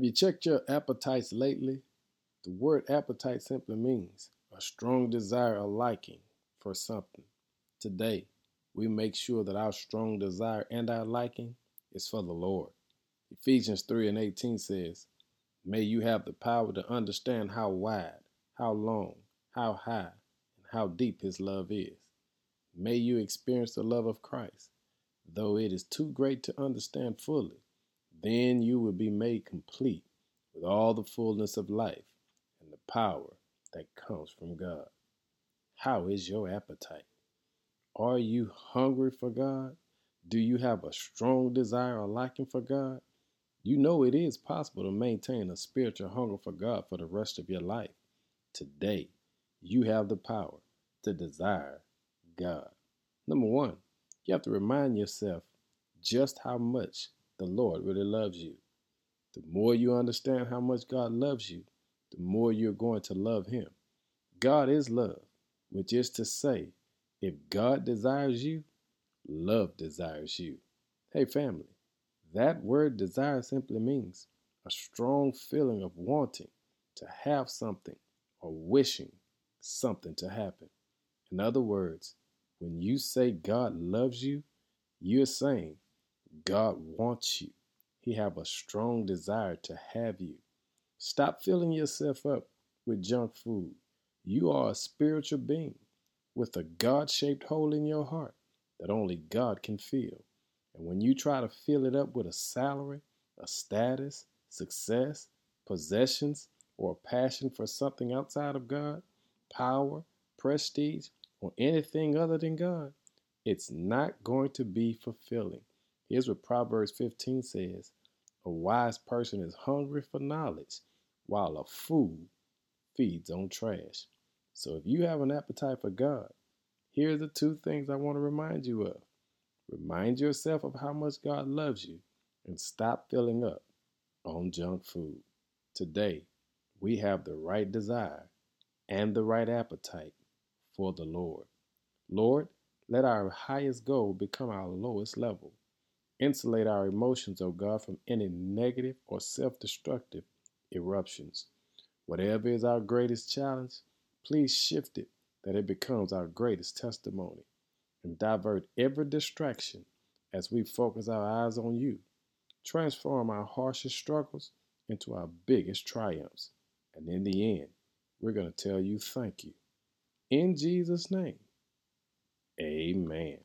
Have you checked your appetites lately? The word appetite simply means a strong desire or liking for something. Today, we make sure that our strong desire and our liking is for the Lord. Ephesians 3 and 18 says, May you have the power to understand how wide, how long, how high, and how deep His love is. May you experience the love of Christ, though it is too great to understand fully. Then you will be made complete with all the fullness of life and the power that comes from God. How is your appetite? Are you hungry for God? Do you have a strong desire or liking for God? You know it is possible to maintain a spiritual hunger for God for the rest of your life. Today, you have the power to desire God. Number one, you have to remind yourself just how much the Lord really loves you. The more you understand how much God loves you, the more you're going to love Him. God is love, which is to say, if God desires you, love desires you. Hey, family, that word desire simply means a strong feeling of wanting to have something or wishing something to happen. In other words, when you say God loves you, you're saying God wants you. He have a strong desire to have you. Stop filling yourself up with junk food. You are a spiritual being with a God shaped hole in your heart that only God can fill. And when you try to fill it up with a salary, a status, success, possessions, or a passion for something outside of God, power, prestige, or anything other than God, it's not going to be fulfilling. Here's what Proverbs 15 says A wise person is hungry for knowledge, while a fool feeds on trash. So if you have an appetite for God, here are the two things I want to remind you of. Remind yourself of how much God loves you and stop filling up on junk food. Today, we have the right desire and the right appetite for the Lord. Lord, let our highest goal become our lowest level. Insulate our emotions, O oh God, from any negative or self destructive eruptions. Whatever is our greatest challenge, please shift it that it becomes our greatest testimony and divert every distraction as we focus our eyes on you. Transform our harshest struggles into our biggest triumphs. And in the end, we're going to tell you thank you. In Jesus' name, amen.